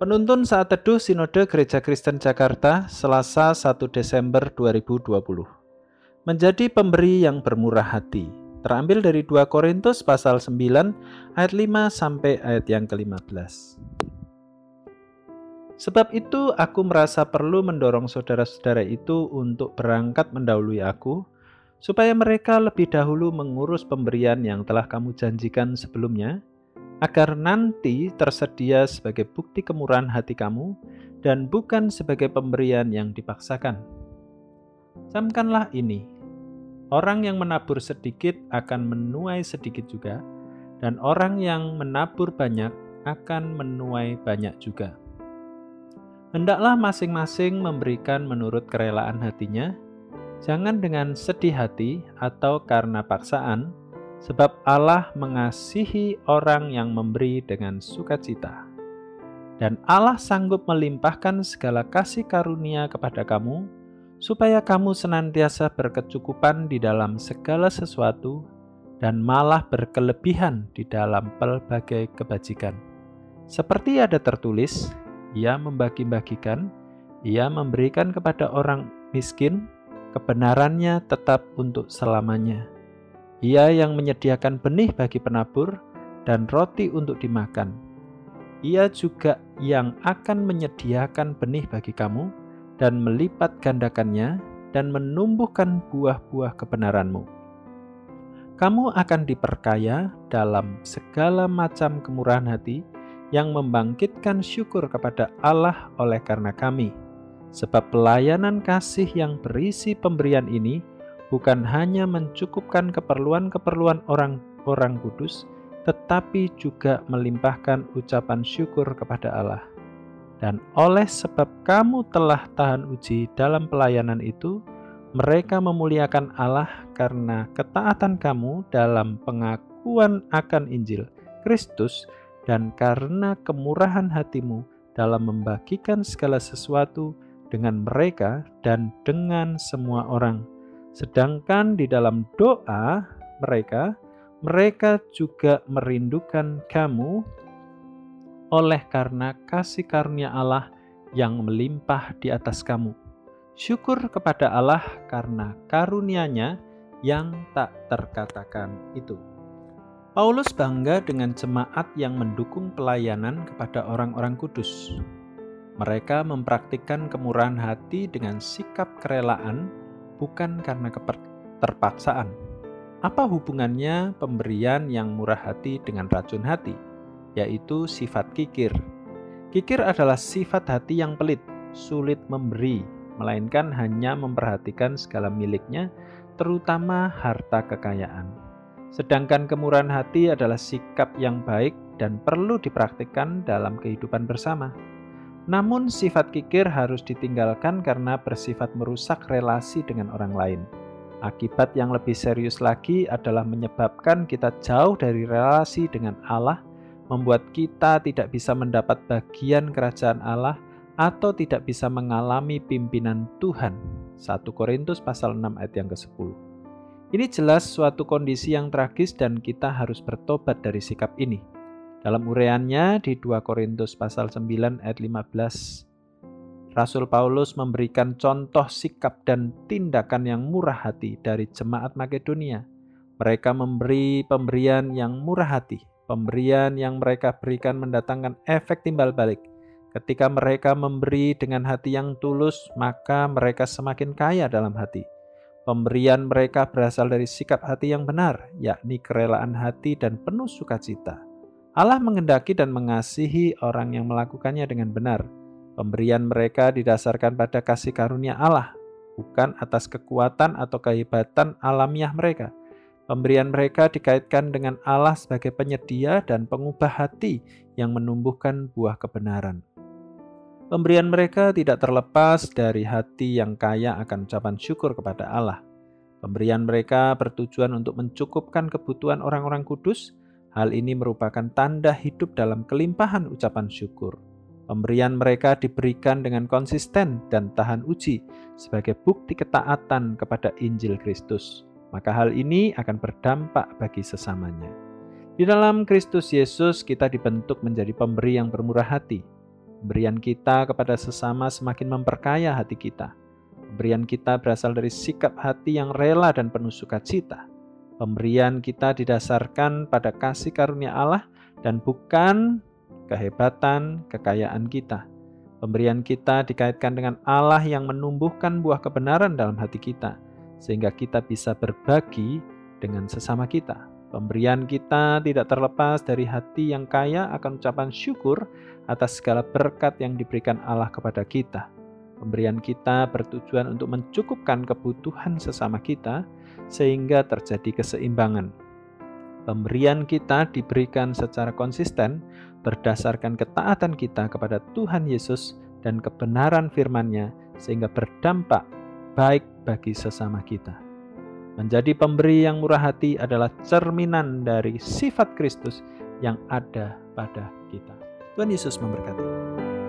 Penuntun saat teduh Sinode Gereja Kristen Jakarta, Selasa 1 Desember 2020. Menjadi pemberi yang bermurah hati. Terambil dari 2 Korintus pasal 9 ayat 5 sampai ayat yang ke-15. Sebab itu aku merasa perlu mendorong saudara-saudara itu untuk berangkat mendahului aku, supaya mereka lebih dahulu mengurus pemberian yang telah kamu janjikan sebelumnya, agar nanti tersedia sebagai bukti kemurahan hati kamu dan bukan sebagai pemberian yang dipaksakan. Camkanlah ini, orang yang menabur sedikit akan menuai sedikit juga, dan orang yang menabur banyak akan menuai banyak juga. Hendaklah masing-masing memberikan menurut kerelaan hatinya, jangan dengan sedih hati atau karena paksaan, sebab Allah mengasihi orang yang memberi dengan sukacita. Dan Allah sanggup melimpahkan segala kasih karunia kepada kamu, supaya kamu senantiasa berkecukupan di dalam segala sesuatu dan malah berkelebihan di dalam pelbagai kebajikan. Seperti ada tertulis, ia membagi-bagikan, ia memberikan kepada orang miskin, kebenarannya tetap untuk selamanya. Ia yang menyediakan benih bagi penabur dan roti untuk dimakan. Ia juga yang akan menyediakan benih bagi kamu dan melipat gandakannya dan menumbuhkan buah-buah kebenaranmu. Kamu akan diperkaya dalam segala macam kemurahan hati yang membangkitkan syukur kepada Allah oleh karena kami. Sebab pelayanan kasih yang berisi pemberian ini bukan hanya mencukupkan keperluan-keperluan orang-orang kudus, tetapi juga melimpahkan ucapan syukur kepada Allah. Dan oleh sebab kamu telah tahan uji dalam pelayanan itu, mereka memuliakan Allah karena ketaatan kamu dalam pengakuan akan Injil Kristus dan karena kemurahan hatimu dalam membagikan segala sesuatu dengan mereka dan dengan semua orang Sedangkan di dalam doa mereka, mereka juga merindukan kamu oleh karena kasih karunia Allah yang melimpah di atas kamu. Syukur kepada Allah karena karunia-Nya yang tak terkatakan itu. Paulus bangga dengan jemaat yang mendukung pelayanan kepada orang-orang kudus. Mereka mempraktikkan kemurahan hati dengan sikap kerelaan bukan karena keterpaksaan. Apa hubungannya pemberian yang murah hati dengan racun hati, yaitu sifat kikir? Kikir adalah sifat hati yang pelit, sulit memberi, melainkan hanya memperhatikan segala miliknya, terutama harta kekayaan. Sedangkan kemurahan hati adalah sikap yang baik dan perlu dipraktikkan dalam kehidupan bersama. Namun sifat kikir harus ditinggalkan karena bersifat merusak relasi dengan orang lain. Akibat yang lebih serius lagi adalah menyebabkan kita jauh dari relasi dengan Allah, membuat kita tidak bisa mendapat bagian kerajaan Allah atau tidak bisa mengalami pimpinan Tuhan. 1 Korintus pasal 6 ayat yang ke-10. Ini jelas suatu kondisi yang tragis dan kita harus bertobat dari sikap ini. Dalam ureannya di 2 Korintus pasal 9 ayat 15, Rasul Paulus memberikan contoh sikap dan tindakan yang murah hati dari jemaat Makedonia. Mereka memberi pemberian yang murah hati, pemberian yang mereka berikan mendatangkan efek timbal balik. Ketika mereka memberi dengan hati yang tulus, maka mereka semakin kaya dalam hati. Pemberian mereka berasal dari sikap hati yang benar, yakni kerelaan hati dan penuh sukacita. Allah mengendaki dan mengasihi orang yang melakukannya dengan benar. Pemberian mereka didasarkan pada kasih karunia Allah, bukan atas kekuatan atau kehebatan alamiah mereka. Pemberian mereka dikaitkan dengan Allah sebagai penyedia dan pengubah hati yang menumbuhkan buah kebenaran. Pemberian mereka tidak terlepas dari hati yang kaya akan ucapan syukur kepada Allah. Pemberian mereka bertujuan untuk mencukupkan kebutuhan orang-orang kudus Hal ini merupakan tanda hidup dalam kelimpahan ucapan syukur. Pemberian mereka diberikan dengan konsisten dan tahan uji sebagai bukti ketaatan kepada Injil Kristus. Maka hal ini akan berdampak bagi sesamanya. Di dalam Kristus Yesus kita dibentuk menjadi pemberi yang bermurah hati. Pemberian kita kepada sesama semakin memperkaya hati kita. Pemberian kita berasal dari sikap hati yang rela dan penuh sukacita. Pemberian kita didasarkan pada kasih karunia Allah dan bukan kehebatan, kekayaan kita. Pemberian kita dikaitkan dengan Allah yang menumbuhkan buah kebenaran dalam hati kita, sehingga kita bisa berbagi dengan sesama kita. Pemberian kita tidak terlepas dari hati yang kaya akan ucapan syukur atas segala berkat yang diberikan Allah kepada kita. Pemberian kita bertujuan untuk mencukupkan kebutuhan sesama kita, sehingga terjadi keseimbangan. Pemberian kita diberikan secara konsisten berdasarkan ketaatan kita kepada Tuhan Yesus dan kebenaran firman-Nya, sehingga berdampak baik bagi sesama kita. Menjadi pemberi yang murah hati adalah cerminan dari sifat Kristus yang ada pada kita. Tuhan Yesus memberkati.